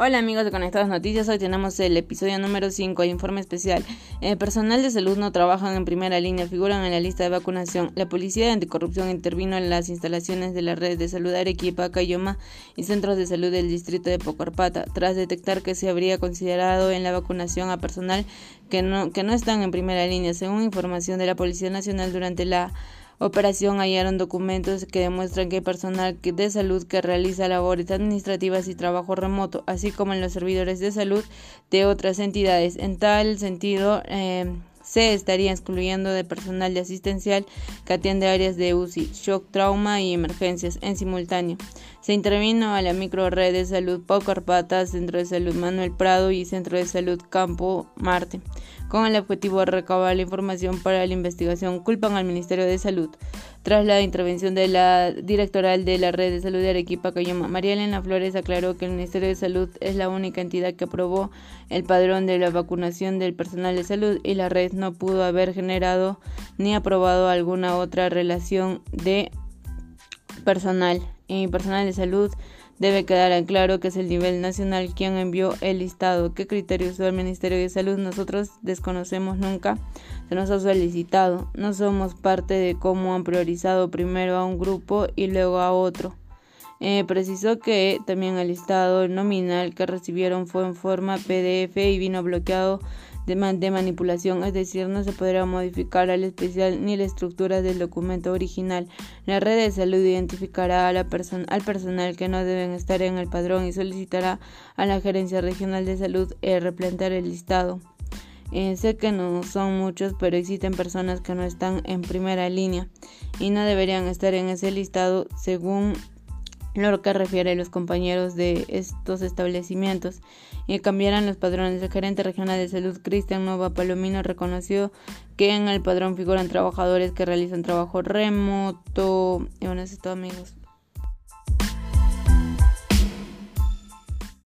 Hola amigos de Conectadas Noticias, hoy tenemos el episodio número 5, el informe especial. El personal de salud no trabajan en primera línea, figuran en la lista de vacunación. La Policía de Anticorrupción intervino en las instalaciones de la red de salud Arequipa, Cayoma y centros de salud del distrito de Pocorpata, tras detectar que se habría considerado en la vacunación a personal que no, que no están en primera línea, según información de la Policía Nacional durante la operación hallaron documentos que demuestran que hay personal de salud que realiza labores administrativas y trabajo remoto, así como en los servidores de salud de otras entidades. En tal sentido, eh, se estaría excluyendo de personal de asistencial que atiende áreas de UCI, shock, trauma y emergencias en simultáneo. Se intervino a la microred de salud Pau Centro de Salud Manuel Prado y Centro de Salud Campo Marte, con el objetivo de recabar la información para la investigación. Culpan al Ministerio de Salud. Tras la intervención de la directoral de la Red de Salud de Arequipa, Cayoma, María Elena Flores aclaró que el Ministerio de Salud es la única entidad que aprobó el padrón de la vacunación del personal de salud y la red no pudo haber generado ni aprobado alguna otra relación de personal y personal de salud debe quedar en claro que es el nivel nacional quien envió el listado. ¿Qué criterio usó el Ministerio de Salud? Nosotros desconocemos nunca. Se nos ha solicitado. No somos parte de cómo han priorizado primero a un grupo y luego a otro. Eh, precisó que también el listado nominal que recibieron fue en forma PDF y vino bloqueado de, manipulación, es decir, no se podrá modificar al especial ni la estructura del documento original. La red de salud identificará a la al personal que no deben estar en el padrón y solicitará a la Gerencia Regional de Salud eh, replantear el listado. Eh, sé que no son muchos, pero existen personas que no están en primera línea y no deberían estar en ese listado según lo que refiere a los compañeros de estos establecimientos y cambiarán los padrones. El gerente regional de salud, Cristian Nova Palomino, reconoció que en el padrón figuran trabajadores que realizan trabajo remoto. Y bueno, es amigos.